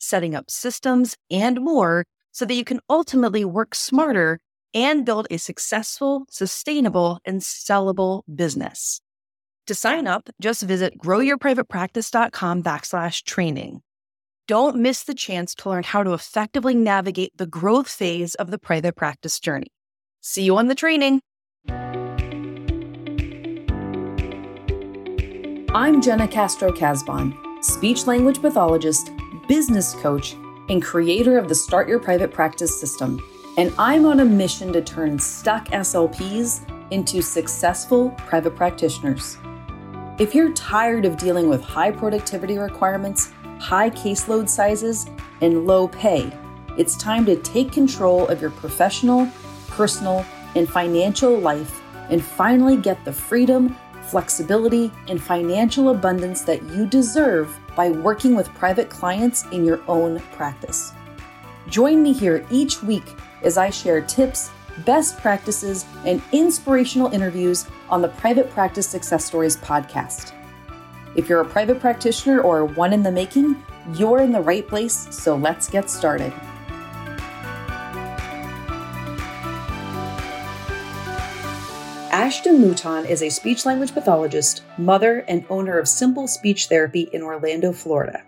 setting up systems, and more so that you can ultimately work smarter and build a successful, sustainable, and sellable business. To sign up, just visit growyourprivatepractice.com backslash training. Don't miss the chance to learn how to effectively navigate the growth phase of the private practice journey. See you on the training. I'm Jena Castro Casbon, speech language pathologist, business coach, and creator of the Start Your Private Practice system. And I'm on a mission to turn stuck SLPs into successful private practitioners. If you're tired of dealing with high productivity requirements, high caseload sizes, and low pay, it's time to take control of your professional, personal, and financial life and finally get the freedom, flexibility, and financial abundance that you deserve by working with private clients in your own practice. Join me here each week as I share tips, best practices, and inspirational interviews on the Private Practice Success Stories podcast. If you're a private practitioner or one in the making, you're in the right place, so let's get started. Ashton Mouton is a speech language pathologist, mother, and owner of Simple Speech Therapy in Orlando, Florida.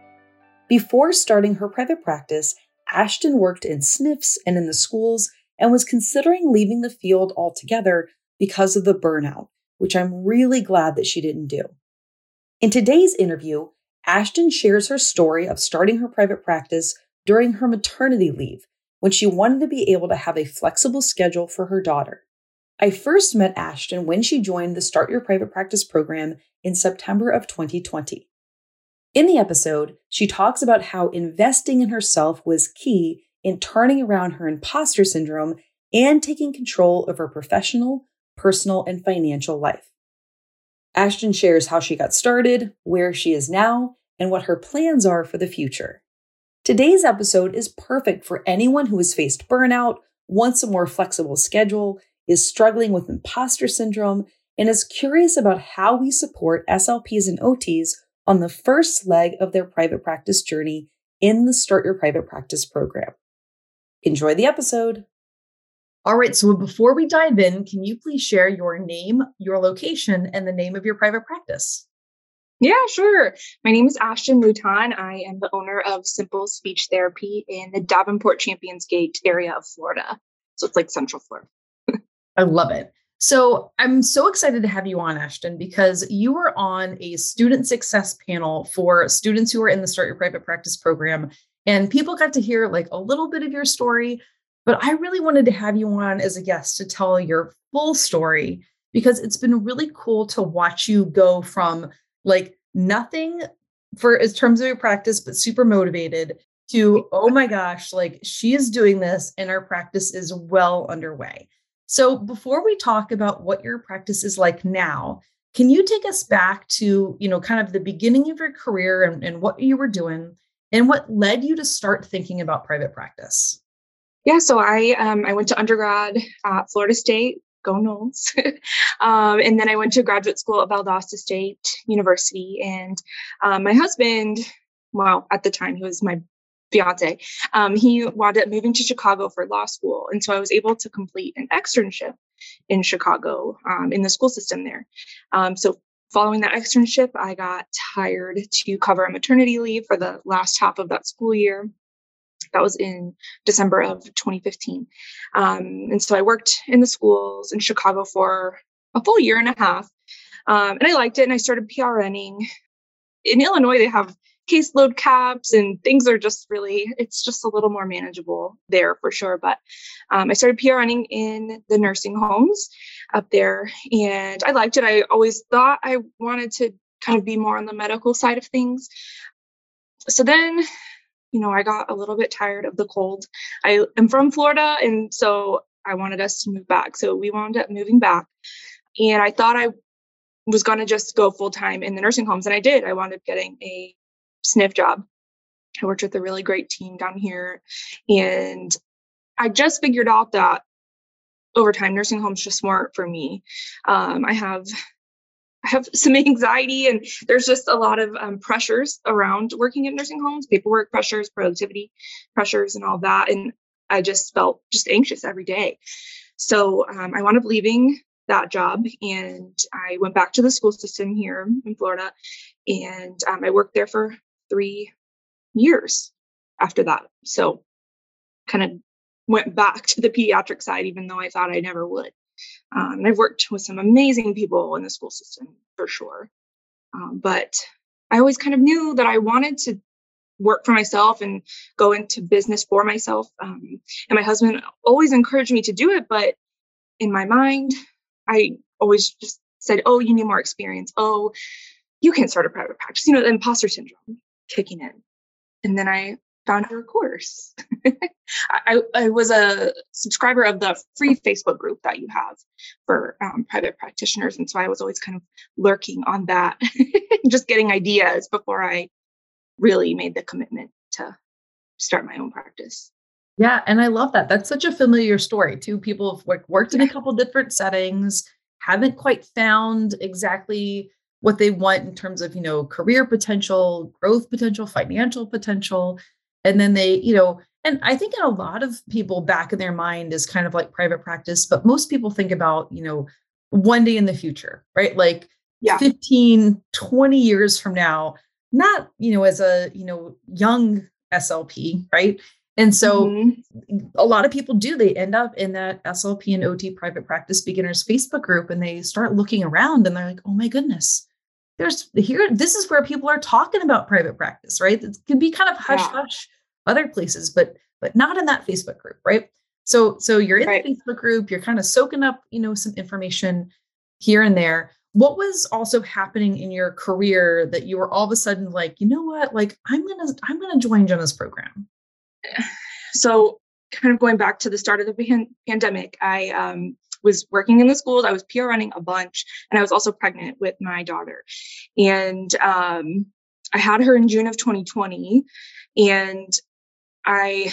Before starting her private practice, Ashton worked in SNFs and in the schools and was considering leaving the field altogether because of the burnout, which I'm really glad that she didn't do. In today's interview, Ashton shares her story of starting her private practice during her maternity leave when she wanted to be able to have a flexible schedule for her daughter. I first met Ashton when she joined the Start Your Private Practice program in September of 2020. In the episode, she talks about how investing in herself was key in turning around her imposter syndrome and taking control of her professional, personal, and financial life. Ashton shares how she got started, where she is now, and what her plans are for the future. Today's episode is perfect for anyone who has faced burnout, wants a more flexible schedule, is struggling with imposter syndrome, and is curious about how we support SLPs and OTs on the first leg of their private practice journey in the Start Your Private Practice program. Enjoy the episode. All right, so before we dive in, can you please share your name, your location, and the name of your private practice? Yeah, sure. My name is Ashton Mouton. I am the owner of Simple Speech Therapy in the Davenport Champions Gate area of Florida. So it's like Central Florida. I love it. So I'm so excited to have you on, Ashton, because you were on a student success panel for students who are in the Start Your Private Practice program. And people got to hear like a little bit of your story, but I really wanted to have you on as a guest to tell your full story because it's been really cool to watch you go from like nothing for as terms of your practice, but super motivated to, oh my gosh, like she is doing this and our practice is well underway. So, before we talk about what your practice is like now, can you take us back to, you know, kind of the beginning of your career and, and what you were doing and what led you to start thinking about private practice? Yeah, so I um, I went to undergrad at Florida State, go Noles, um, and then I went to graduate school at Valdosta State University. And um, my husband, well, at the time he was my fiance, um, he wound up moving to Chicago for law school. And so I was able to complete an externship in Chicago um, in the school system there. Um, so following that externship, I got hired to cover a maternity leave for the last half of that school year. That was in December of 2015. Um, and so I worked in the schools in Chicago for a full year and a half. Um, and I liked it and I started PRNing. In Illinois, they have caseload caps and things are just really it's just a little more manageable there for sure but um, i started prning in the nursing homes up there and i liked it i always thought i wanted to kind of be more on the medical side of things so then you know, I got a little bit tired of the cold. I am from Florida, and so I wanted us to move back. So we wound up moving back. And I thought I was going to just go full time in the nursing homes. And I did. I wound up getting a SNF job. I worked with a really great team down here. And I just figured out that over time, nursing homes just weren't for me. Um, I have I have some anxiety and there's just a lot of um, pressures around working in nursing homes, paperwork pressures, productivity pressures, and all that. And I just felt just anxious every day. So um, I wound up leaving that job and I went back to the school system here in Florida. And um, I worked there for three years after that. So kind of went back to the pediatric side, even though I thought I never would. Um, and I've worked with some amazing people in the school system for sure. Um, but I always kind of knew that I wanted to work for myself and go into business for myself. Um, and my husband always encouraged me to do it, but in my mind, I always just said, "Oh, you need more experience. Oh, you can't start a private practice." You know, the imposter syndrome kicking in. And then I found your course. I, I, was a subscriber of the free Facebook group that you have for um, private practitioners. And so I was always kind of lurking on that, just getting ideas before I really made the commitment to start my own practice. Yeah, and I love that. That's such a familiar story. Two people have worked in a couple different settings, haven't quite found exactly what they want in terms of, you know, career potential, growth potential, financial potential, and then they, you know, and I think in a lot of people back in their mind is kind of like private practice, but most people think about, you know, one day in the future, right? Like yeah. 15, 20 years from now, not, you know, as a, you know, young SLP, right? And so mm-hmm. a lot of people do, they end up in that SLP and OT private practice beginners Facebook group and they start looking around and they're like, oh my goodness, there's here, this is where people are talking about private practice, right? It can be kind of hush yeah. hush other places, but but not in that Facebook group, right? So so you're in right. the Facebook group, you're kind of soaking up, you know, some information here and there. What was also happening in your career that you were all of a sudden like, you know what, like I'm gonna I'm gonna join Jena's program? So kind of going back to the start of the pan- pandemic, I um, was working in the schools. I was PRNing a bunch, and I was also pregnant with my daughter. And um, I had her in June of 2020, and I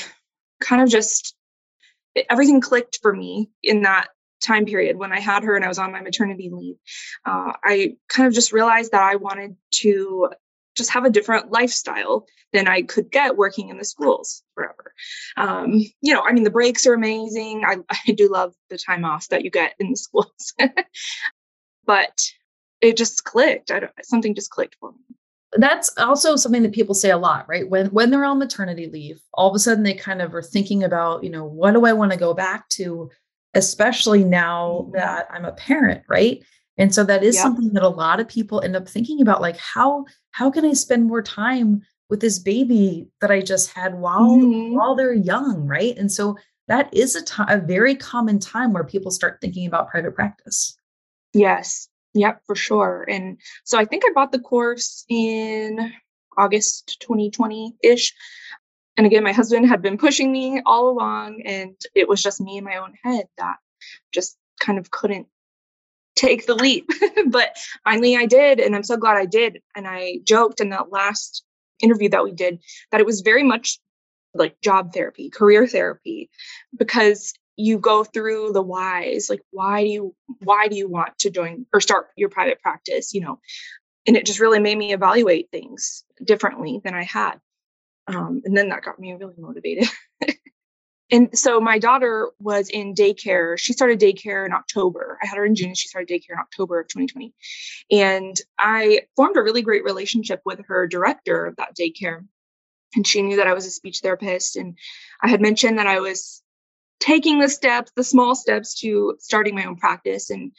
kind of just everything clicked for me in that time period when I had her and I was on my maternity leave. Uh, I kind of just realized that I wanted to just have a different lifestyle than I could get working in the schools forever. Um, you know, I mean, the breaks are amazing. I, I do love the time off that you get in the schools, but it just clicked. I don't, something just clicked for me that's also something that people say a lot right when when they're on maternity leave all of a sudden they kind of are thinking about you know what do i want to go back to especially now mm-hmm. that i'm a parent right and so that is something that a lot of people end up thinking about like how how can i spend more time with this baby that i just had while mm-hmm. while they're young right and so that is a a very common time where people start thinking about private practice yes Yep, for sure. And so I think I bought the course in August 2020 ish. And again, my husband had been pushing me all along, and it was just me in my own head that just kind of couldn't take the leap. but finally I did, and I'm so glad I did. And I joked in that last interview that we did that it was very much like job therapy, career therapy, because you go through the whys like why do you why do you want to join or start your private practice you know and it just really made me evaluate things differently than i had um, and then that got me really motivated and so my daughter was in daycare she started daycare in october i had her in june she started daycare in october of 2020 and i formed a really great relationship with her director of that daycare and she knew that i was a speech therapist and i had mentioned that i was taking the steps, the small steps to starting my own practice. And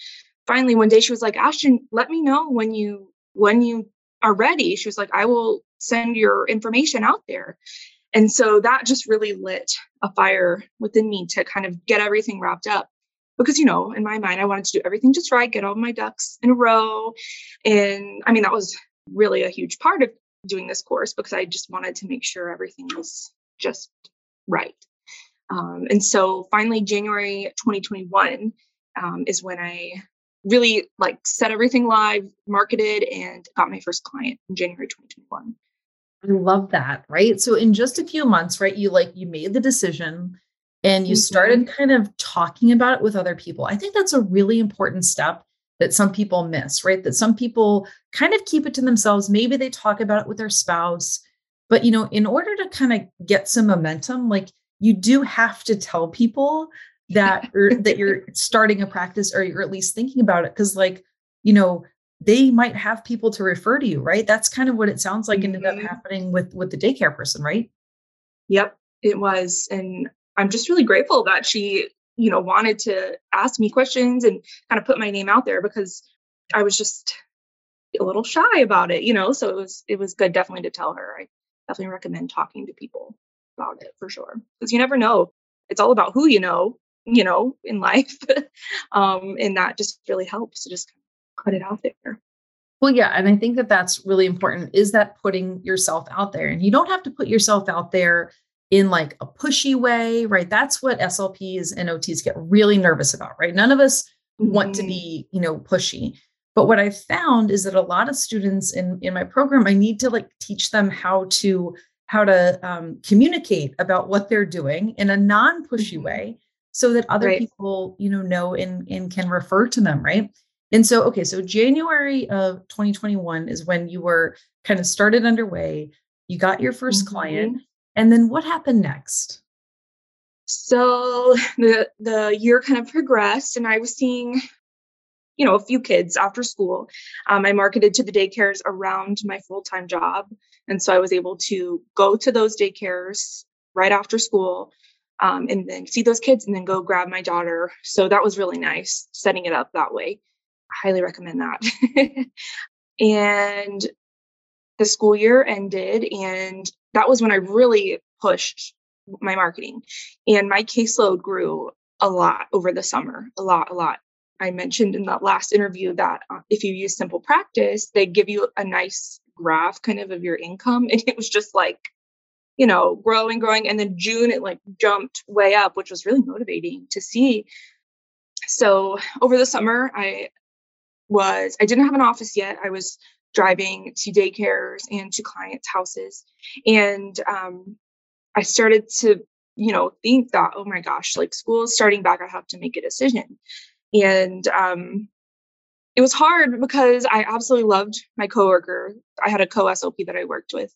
finally one day she was like, Ashton, let me know when you when you are ready. She was like, I will send your information out there. And so that just really lit a fire within me to kind of get everything wrapped up. Because, you know, in my mind, I wanted to do everything just right, get all my ducks in a row. And I mean, that was really a huge part of doing this course because I just wanted to make sure everything was just right. Um, and so finally, January 2021 um, is when I really like set everything live, marketed, and got my first client in January 2021. I love that, right? So in just a few months, right, you like you made the decision and you mm-hmm. started kind of talking about it with other people. I think that's a really important step that some people miss, right? That some people kind of keep it to themselves. Maybe they talk about it with their spouse, but you know, in order to kind of get some momentum, like you do have to tell people that or that you're starting a practice or you're at least thinking about it because like you know they might have people to refer to you right that's kind of what it sounds like mm-hmm. ended up mm-hmm. happening with with the daycare person right yep it was and i'm just really grateful that she you know wanted to ask me questions and kind of put my name out there because i was just a little shy about it you know so it was it was good definitely to tell her i definitely recommend talking to people about it for sure because you never know it's all about who you know you know, in life. um, and that just really helps to just put it out there. Well, yeah. And I think that that's really important is that putting yourself out there. And you don't have to put yourself out there in like a pushy way, right? That's what SLPs and OTs get really nervous about, right? None of us mm-hmm. want to mm-hmm. be, you know, pushy. But what I've found is that a lot of students in in my program, I need to like teach them how to how to um, communicate about what they're doing in a non-pushy mm-hmm. way so that other right. people you know know and, and can refer to them right and so okay so january of 2021 is when you were kind of started underway you got your 1st mm-hmm. client and then what happened next so the the year kind of progressed and i was seeing you know a few kids after school um, i marketed to the daycares around my full-time job and so i was able to go to those daycares right after school um, and then see those kids and then go grab my daughter. So that was really nice setting it up that way. Highly recommend that. and the school year ended, and that was when I really pushed my marketing. And my caseload grew a lot over the summer, a lot, a lot. I mentioned in that last interview that uh, if you use simple practice, they give you a nice graph kind of of your income. And it was just like you know, growing, growing. And then June, it like jumped way up, which was really motivating to see. So over the summer, I was, I didn't have an office yet. I was driving to daycares and to clients' houses. And um, I started to, you know, think that, oh my gosh, like school is starting back. I have to make a decision. And um, it was hard because I absolutely loved my coworker. I had a co SLP that I worked with.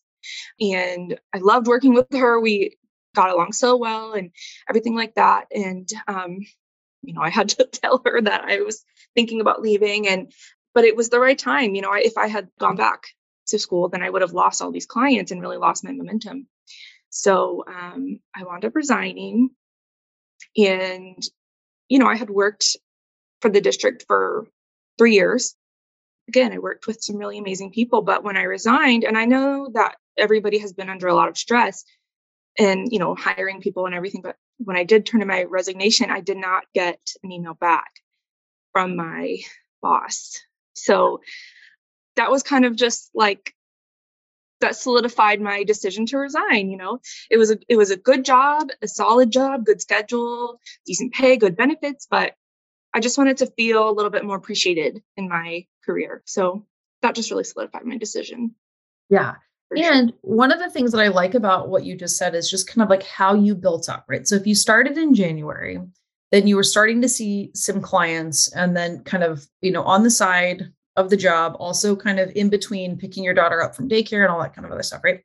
And I loved working with her. We got along so well and everything like that. And, um, you know, I had to tell her that I was thinking about leaving and, but it was the right time. You know, if I had gone back to school, then I would have lost all these clients and really lost my momentum. So um, I wound up resigning. And, you know, I had worked for the district for three years. Again, I worked with some really amazing people. But when I resigned, and I know that everybody has been under a lot of stress and you know hiring people and everything but when i did turn in my resignation i did not get an email back from my boss. So that was kind of just like that solidified my decision to resign you know? It was a it was a good job a solid job good schedule decent pay good benefits but i just wanted to feel a little bit more appreciated in my career. So that just really solidified my decision. Yeah and sure. one of the things that I like about what you just said is just kind of like how you built up, right? So if you started in January, then you were starting to see some clients and then kind of, you know, on the side of the job, also kind of in between picking your daughter up from daycare and all that kind of other stuff, right?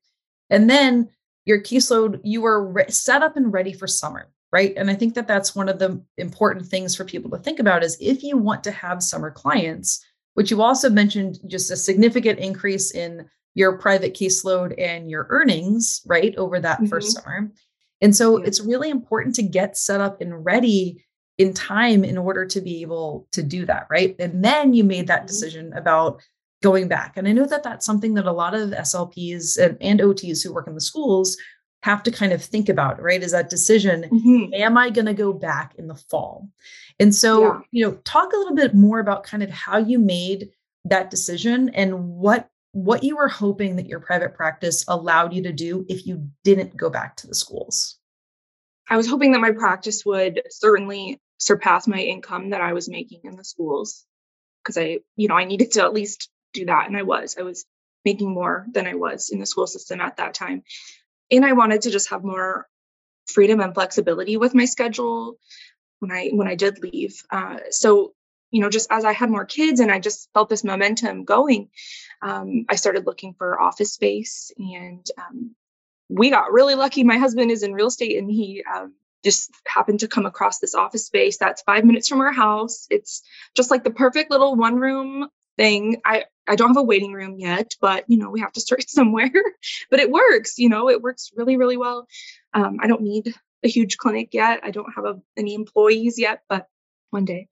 And then your caseload, you were re- set up and ready for summer, right? And I think that that's one of the important things for people to think about is if you want to have summer clients, which you also mentioned just a significant increase in your private caseload and your earnings, right, over that mm-hmm. first summer. And so yeah. it's really important to get set up and ready in time in order to be able to do that, right? And then you made that mm-hmm. decision about going back. And I know that that's something that a lot of SLPs and, and OTs who work in the schools have to kind of think about, right? Is that decision, mm-hmm. am I going to go back in the fall? And so, yeah. you know, talk a little bit more about kind of how you made that decision and what what you were hoping that your private practice allowed you to do if you didn't go back to the schools. I was hoping that my practice would certainly surpass my income that I was making in the schools because I, you know, I needed to at least do that. And I was, I was making more than I was in the school system at that time. And I wanted to just have more freedom and flexibility with my schedule when I when I did leave. Uh, so you know, just as I had more kids and I just felt this momentum going, um, I started looking for office space, and um, we got really lucky. My husband is in real estate, and he um, just happened to come across this office space that's five minutes from our house. It's just like the perfect little one room thing. I I don't have a waiting room yet, but you know we have to start somewhere. but it works. You know, it works really really well. Um, I don't need a huge clinic yet. I don't have a, any employees yet, but one day.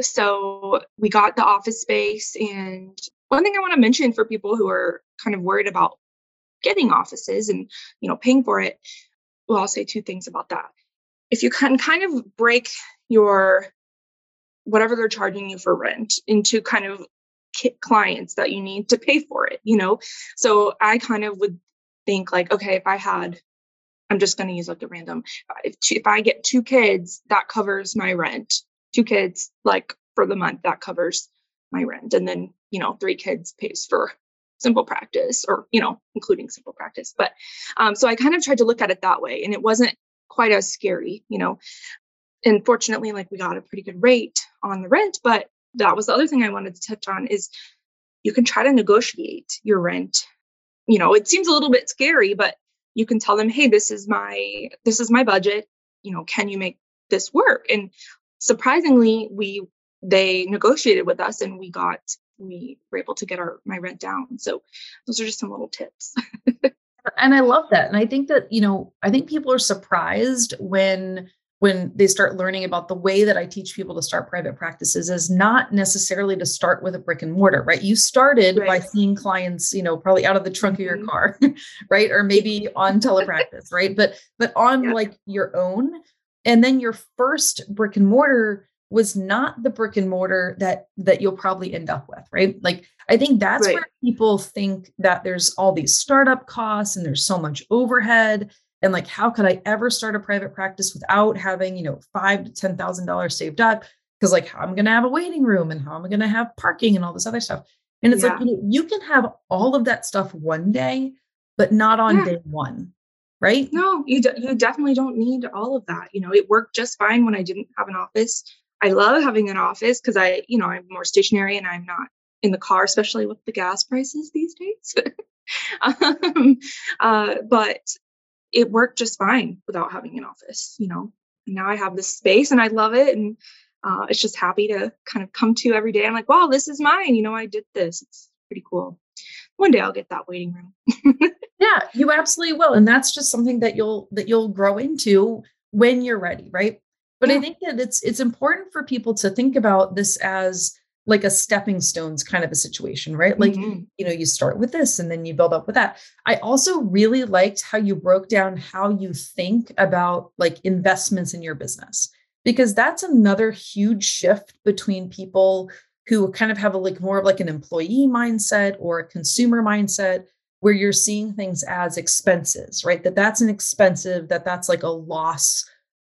So we got the office space. And one thing I want to mention for people who are kind of worried about getting offices and you know paying for it, well, I'll say two things about that. If you can kind of break your whatever they're charging you for rent into kind of clients that you need to pay for it, you know. So I kind of would think like, okay, if I had I'm just going to use like a random. If, if I get two kids, that covers my rent. Two kids, like for the month, that covers my rent. And then, you know, three kids pays for simple practice or, you know, including simple practice. But um, so I kind of tried to look at it that way. And it wasn't quite as scary, you know. And fortunately, like we got a pretty good rate on the rent. But that was the other thing I wanted to touch on is you can try to negotiate your rent. You know, it seems a little bit scary, but you can tell them hey this is my this is my budget you know can you make this work and surprisingly we they negotiated with us and we got we were able to get our my rent down so those are just some little tips and i love that and i think that you know i think people are surprised when when they start learning about the way that I teach people to start private practices is not necessarily to start with a brick and mortar, right? You started right. by seeing clients, you know, probably out of the trunk mm-hmm. of your mm-hmm. car, right? Or maybe on telepractice, right? But but on yeah. like your own. And then your first brick and mortar was not the brick and mortar that that you'll probably end up with, right? Like I think that's right. where people think that there's all these startup costs and there's so much overhead and like how could i ever start a private practice without having you know five to ten thousand dollars saved up because like how i'm going to have a waiting room and how am i going to have parking and all this other stuff and it's yeah. like you, know, you can have all of that stuff one day but not on yeah. day one right no you, d- you definitely don't need all of that you know it worked just fine when i didn't have an office i love having an office because i you know i'm more stationary and i'm not in the car especially with the gas prices these days um, uh, but it worked just fine without having an office, you know. Now I have this space and I love it. And uh, it's just happy to kind of come to every day. I'm like, wow, this is mine. You know, I did this. It's pretty cool. One day I'll get that waiting room. yeah, you absolutely will. And that's just something that you'll that you'll grow into when you're ready, right? But yeah. I think that it's it's important for people to think about this as like a stepping stones kind of a situation, right? Like, mm-hmm. you know, you start with this and then you build up with that. I also really liked how you broke down how you think about like investments in your business, because that's another huge shift between people who kind of have a like more of like an employee mindset or a consumer mindset where you're seeing things as expenses, right? That that's an expensive, that that's like a loss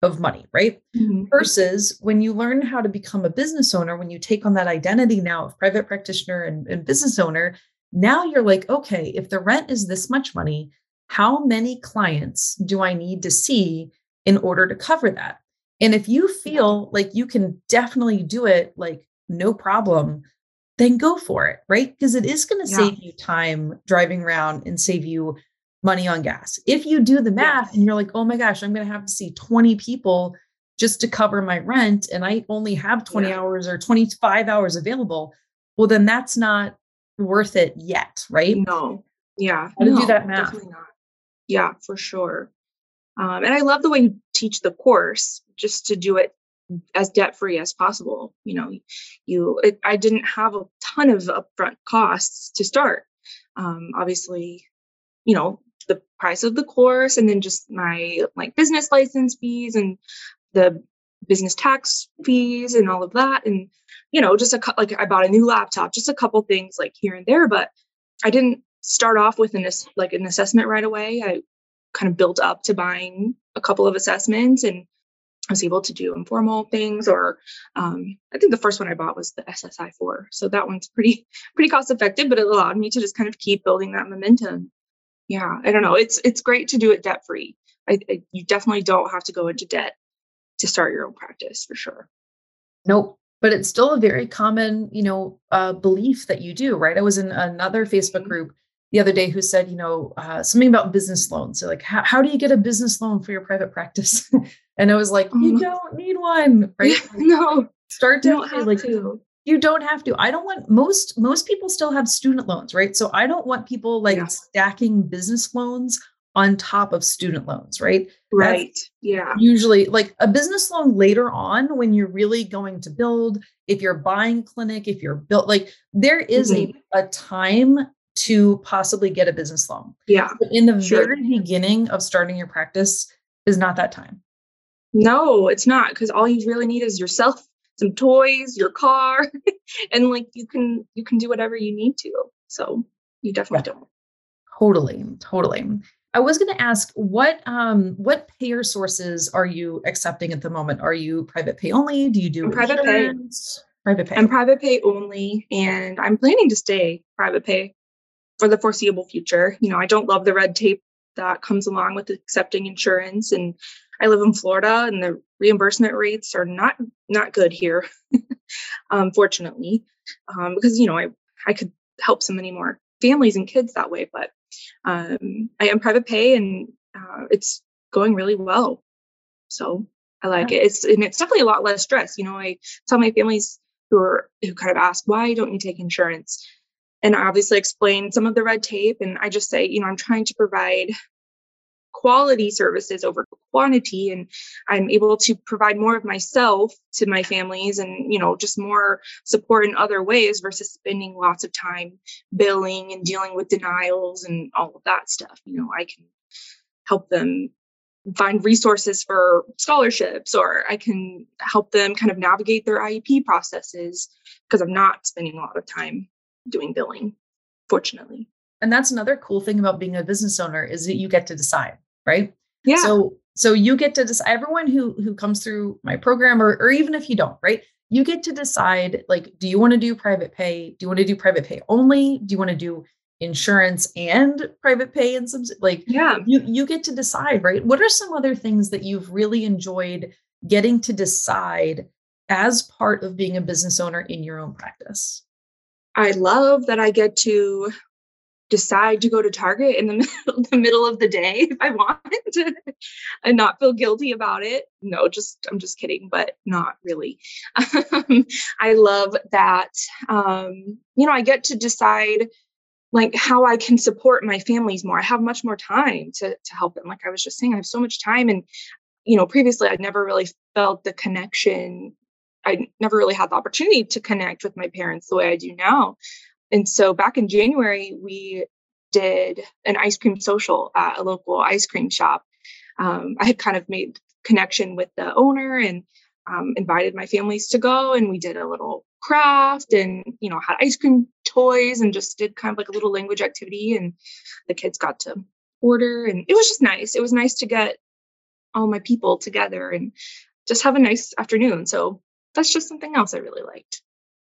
of money, right? Mm-hmm. Versus when you learn how to become a business owner, when you take on that identity now of private practitioner and, and business owner, now you're like, okay, if the rent is this much money, how many clients do I need to see in order to cover that? And if you feel like you can definitely do it, like no problem, then go for it, right? Because it is going to yeah. save you time driving around and save you money on gas. If you do the math and you're like, oh my gosh, I'm going to have to see 20 people just to cover my rent and I only have 20 yeah. hours or 25 hours available, well, then that's not worth it yet, right? No. Yeah. How to no, do that math. Definitely not. Yeah, for sure. Um, and I love the way you teach the course just to do it as debt free as possible. You know, you, it, I didn't have a ton of upfront costs to start. Um, obviously, you know, the price of the course and then just my like business license fees and the business tax fees and all of that and you know just a like i bought a new laptop just a couple things like here and there but I didn't start off with an like an assessment right away. I kind of built up to buying a couple of assessments and I was able to do informal things or um, I think the first one I bought was the SSI 4. So that one's pretty pretty cost effective, but it allowed me to just kind of keep building that momentum. Yeah, I don't know. It's it's great to do it debt free. I, I, you definitely don't have to go into debt to start your own practice for sure. Nope. But it's still a very common, you know, uh, belief that you do, right? I was in another Facebook mm-hmm. group the other day who said, you know, uh, something about business loans. So like, how, how do you get a business loan for your private practice? and I was like, you mm-hmm. don't need one, right? no, start to like to. You don't have to. I don't want most most people still have student loans, right? So I don't want people like yeah. stacking business loans on top of student loans, right? Right. That's yeah. Usually, like a business loan later on, when you're really going to build, if you're buying clinic, if you're built, like there is mm-hmm. a, a time to possibly get a business loan. Yeah. But in the sure. very beginning of starting your practice is not that time. No, it's not because all you really need is yourself, some toys, your car, and like you can you can do whatever you need to. So you definitely yeah. don't. Totally, totally. I was going to ask what um what payer sources are you accepting at the moment? Are you private pay only? Do you do private pay? Private pay. I'm private pay only, and I'm planning to stay private pay for the foreseeable future. You know, I don't love the red tape that comes along with accepting insurance and I live in Florida and the reimbursement rates are not not good here, unfortunately, um, because you know I I could help so many more families and kids that way, but um, I am private pay and uh, it's going really well, so I like it. It's and it's definitely a lot less stress. You know, I tell my families who are who kind of ask why don't you take insurance, and I obviously explain some of the red tape. And I just say, you know, I'm trying to provide quality services over quantity and i'm able to provide more of myself to my families and you know just more support in other ways versus spending lots of time billing and dealing with denials and all of that stuff you know i can help them find resources for scholarships or i can help them kind of navigate their iep processes because i'm not spending a lot of time doing billing, fortunately. And that's another cool thing about being a business owner is that you get to decide, right? Yeah. So so you get to decide everyone who who comes through my program or or even if you don't, right? You get to decide like do you want to do private pay? Do you want to do private pay only? Do you want to do insurance and private pay and some like yeah you you get to decide right what are some other things that you've really enjoyed getting to decide as part of being a business owner in your own practice I love that I get to decide to go to Target in the middle, the middle of the day if I want and not feel guilty about it. No, just I'm just kidding, but not really. Um, I love that um, you know I get to decide like how I can support my families more. I have much more time to to help them. Like I was just saying, I have so much time and you know previously I'd never really felt the connection I never really had the opportunity to connect with my parents the way I do now. And so back in January, we did an ice cream social at a local ice cream shop. Um, I had kind of made connection with the owner and um, invited my families to go, and we did a little craft and you know had ice cream toys and just did kind of like a little language activity, and the kids got to order, and it was just nice. It was nice to get all my people together and just have a nice afternoon. So that's just something else I really liked.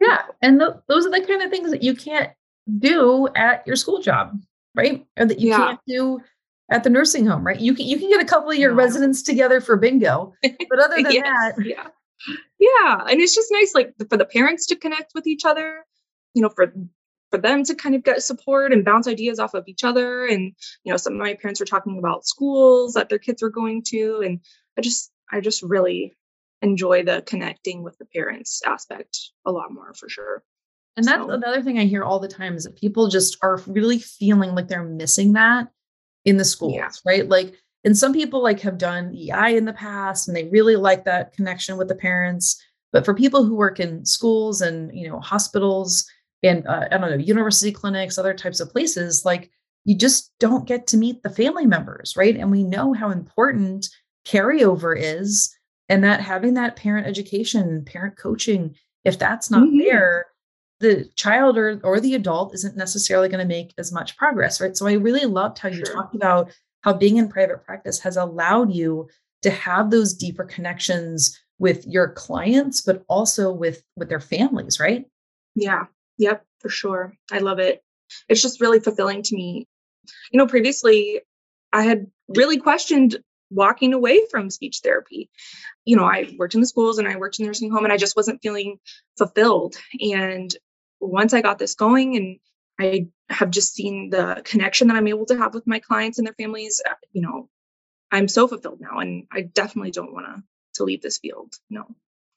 Yeah. And th- those are the kind of things that you can't do at your school job, right? Or that you yeah. can't do at the nursing home, right? You can you can get a couple of your no. residents together for bingo, but other than yes, that, yeah, yeah, and it's just nice, like for the parents to connect with each other, you know, for for them to kind of get support and bounce ideas off of each other, and you know, some of my parents were talking about schools that their kids were going to, and I just I just really enjoy the connecting with the parents aspect a lot more for sure. And that's so. another thing I hear all the time is that people just are really feeling like they're missing that in the schools, yeah. right? Like, and some people like have done EI in the past and they really like that connection with the parents. But for people who work in schools and, you know, hospitals and, uh, I don't know, university clinics, other types of places, like you just don't get to meet the family members, right? And we know how important carryover is and that having that parent education parent coaching if that's not mm-hmm. there the child or or the adult isn't necessarily going to make as much progress right? So i really loved how you sure. talked about how being in private practice has allowed you to have those deeper connections with your clients but also with with their families right? Yeah. Yep for sure. I love it. It's just really fulfilling to me. You know previously i had really questioned walking away from speech therapy. You know, I worked in the schools and I worked in the nursing home and I just wasn't feeling fulfilled. And once I got this going and I have just seen the connection that I'm able to have with my clients and their families, uh, you know, I'm so fulfilled now and I definitely don't want to to leave this field. No.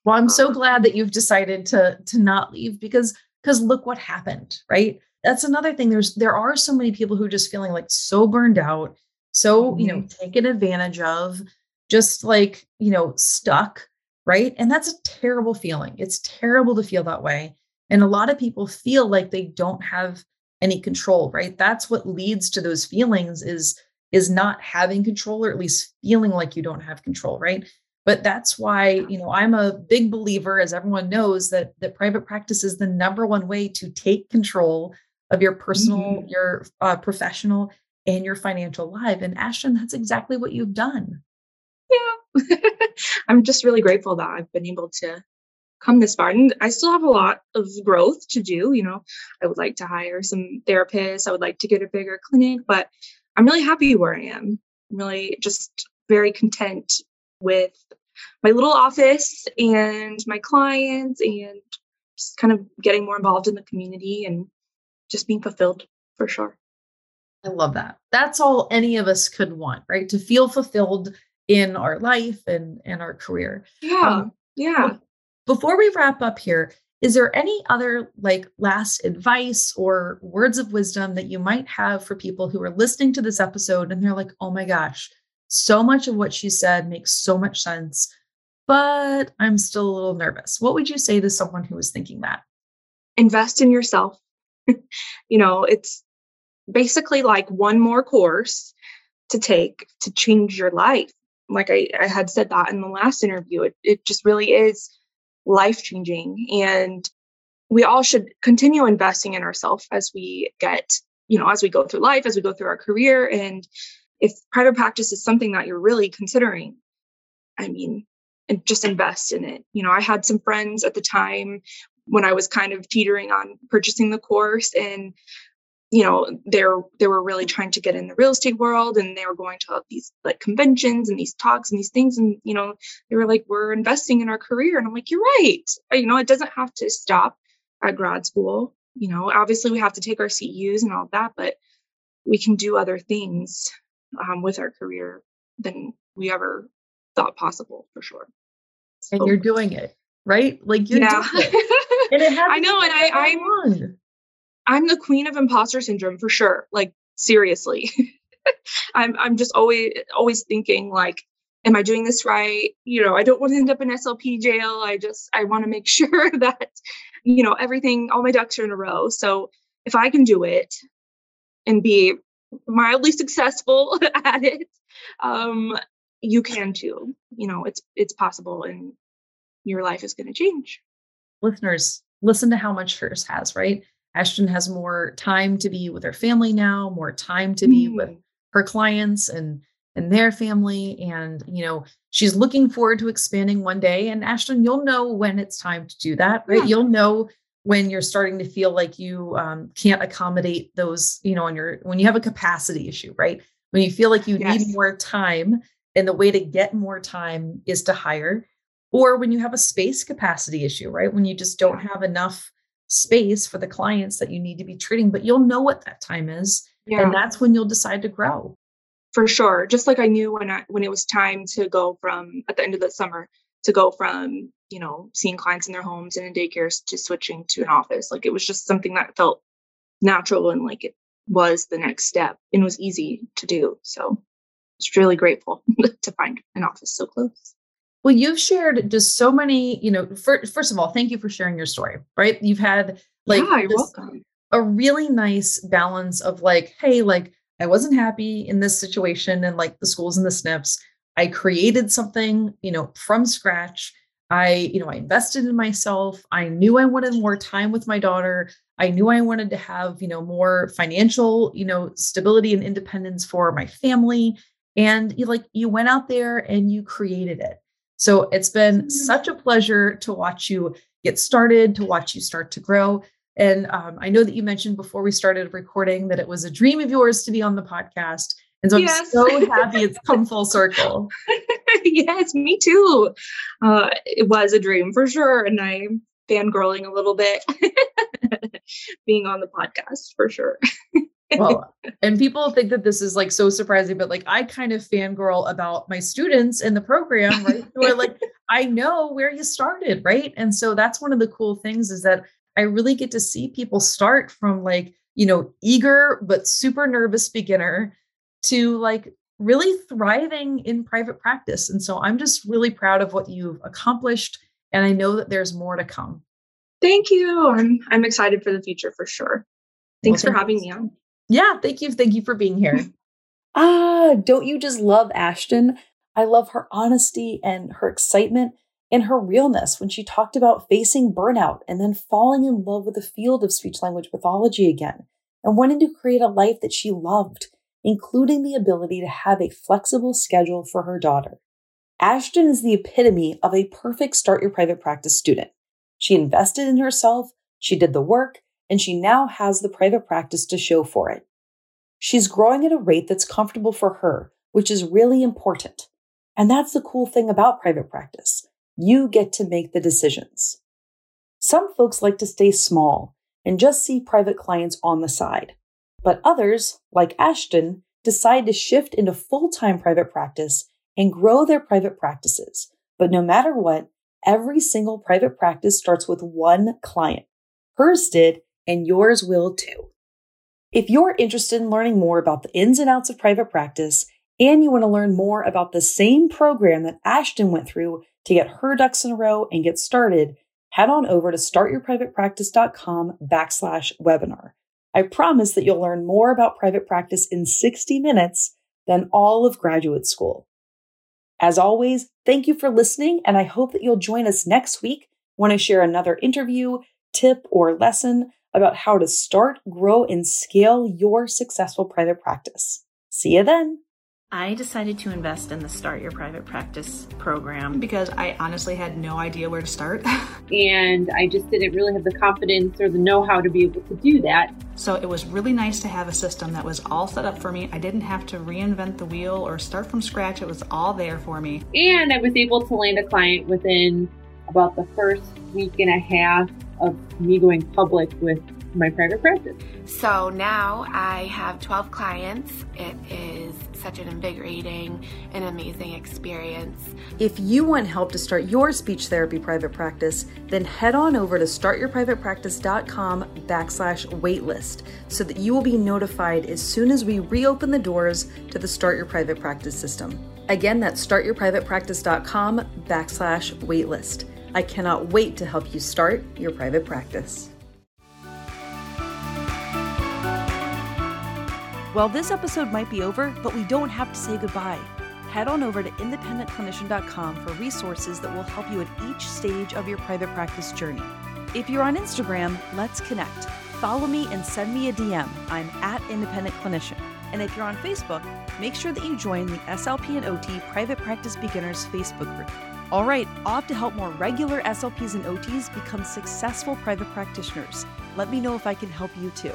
Well, I'm so um, glad that you've decided to to not leave because because look what happened, right? That's another thing. There's there are so many people who are just feeling like so burned out so, mm-hmm. you know, mm-hmm. taken advantage of, just like, you know, stuck, right? And that's a terrible feeling. It's terrible to feel that way. And a lot of people feel like they don't have any control, right? That's what leads to those feelings is is not having control or at least feeling like you don't have control, right? But that's why, you know, I'm a big believer as everyone knows that that private practice is the number one way to take control of your personal, mm-hmm. your uh, professional and your financial life. And Ashton, that's exactly what you've done. Yeah. I'm just really grateful that I've been able to come this far. And I still have a lot of growth to do. You know, I would like to hire some therapists, I would like to get a bigger clinic, but I'm really happy where I am. I'm really just very content with my little office and my clients and just kind of getting more involved in the community and just being fulfilled for sure. I love that. That's all any of us could want, right? To feel fulfilled in our life and and our career. Yeah. Um, yeah. Before we wrap up here, is there any other like last advice or words of wisdom that you might have for people who are listening to this episode and they're like, "Oh my gosh, so much of what she said makes so much sense, but I'm still a little nervous." What would you say to someone who is thinking that? Invest in yourself. you know, it's basically like one more course to take to change your life. Like I, I had said that in the last interview, it, it just really is life changing. And we all should continue investing in ourselves as we get, you know, as we go through life, as we go through our career. And if private practice is something that you're really considering, I mean, and just invest in it. You know, I had some friends at the time when I was kind of teetering on purchasing the course and you know they're they were really trying to get in the real estate world and they were going to these like conventions and these talks and these things and you know they were like we're investing in our career and i'm like you're right you know it doesn't have to stop at grad school you know obviously we have to take our ceus and all that but we can do other things um, with our career than we ever thought possible for sure so, and you're doing it right like you're yeah. doing it. and it i know and i i'm I'm the queen of imposter syndrome for sure. Like seriously. I'm I'm just always always thinking like am I doing this right? You know, I don't want to end up in SLP jail. I just I want to make sure that you know everything all my ducks are in a row. So if I can do it and be mildly successful at it, um you can too. You know, it's it's possible and your life is going to change. Listeners, listen to how much hers has, right? Ashton has more time to be with her family now, more time to be mm. with her clients and and their family. And you know she's looking forward to expanding one day. And Ashton you'll know when it's time to do that right? Yeah. you'll know when you're starting to feel like you um, can't accommodate those you know when you're when you have a capacity issue right? When you feel like you yes. need more time and the way to get more time is to hire. Or when you have a space capacity issue right? When you just don't have enough space for the clients that you need to be treating, but you'll know what that time is. Yeah. And that's when you'll decide to grow. For sure. Just like I knew when I when it was time to go from at the end of the summer to go from, you know, seeing clients in their homes and in daycares to switching to an office. Like it was just something that felt natural and like it was the next step and was easy to do. So it's really grateful to find an office so close. Well, you've shared just so many, you know, for, first of all, thank you for sharing your story, right? You've had like yeah, this, a really nice balance of like, hey, like I wasn't happy in this situation and like the schools and the SNFs. I created something, you know, from scratch. I, you know, I invested in myself. I knew I wanted more time with my daughter. I knew I wanted to have, you know, more financial, you know, stability and independence for my family. And you like you went out there and you created it. So it's been such a pleasure to watch you get started, to watch you start to grow. And um, I know that you mentioned before we started recording that it was a dream of yours to be on the podcast. And so yes. I'm so happy it's come full circle. yes, me too. Uh, it was a dream for sure. And I'm fangirling a little bit being on the podcast for sure. well, and people think that this is like so surprising, but like I kind of fangirl about my students in the program, right? Who are like, I know where you started, right? And so that's one of the cool things is that I really get to see people start from like, you know, eager but super nervous beginner to like really thriving in private practice. And so I'm just really proud of what you've accomplished. And I know that there's more to come. Thank you. I'm I'm excited for the future for sure. Thanks well, for having me on. Yeah, thank you. Thank you for being here. ah, don't you just love Ashton? I love her honesty and her excitement and her realness when she talked about facing burnout and then falling in love with the field of speech language pathology again and wanting to create a life that she loved, including the ability to have a flexible schedule for her daughter. Ashton is the epitome of a perfect start your private practice student. She invested in herself, she did the work, and she now has the private practice to show for it. She's growing at a rate that's comfortable for her, which is really important. And that's the cool thing about private practice. You get to make the decisions. Some folks like to stay small and just see private clients on the side. But others, like Ashton, decide to shift into full time private practice and grow their private practices. But no matter what, every single private practice starts with one client. Hers did, and yours will too. If you're interested in learning more about the ins and outs of private practice, and you want to learn more about the same program that Ashton went through to get her ducks in a row and get started, head on over to startyourprivatepractice.com backslash webinar. I promise that you'll learn more about private practice in 60 minutes than all of graduate school. As always, thank you for listening, and I hope that you'll join us next week when I share another interview, tip, or lesson about how to start, grow, and scale your successful private practice. See you then. I decided to invest in the Start Your Private Practice program because I honestly had no idea where to start. and I just didn't really have the confidence or the know how to be able to do that. So it was really nice to have a system that was all set up for me. I didn't have to reinvent the wheel or start from scratch, it was all there for me. And I was able to land a client within about the first week and a half of me going public with my private practice. So now I have 12 clients. It is such an invigorating and amazing experience. If you want help to start your speech therapy private practice, then head on over to startyourprivatepractice.com backslash waitlist so that you will be notified as soon as we reopen the doors to the Start Your Private Practice system. Again, that's startyourprivatepractice.com backslash waitlist. I cannot wait to help you start your private practice. Well, this episode might be over, but we don't have to say goodbye. Head on over to independentclinician.com for resources that will help you at each stage of your private practice journey. If you're on Instagram, let's connect. Follow me and send me a DM. I'm at Independent Clinician. And if you're on Facebook, make sure that you join the SLP and OT Private Practice Beginners Facebook group. All right, off to help more regular SLPs and OTs become successful private practitioners. Let me know if I can help you too.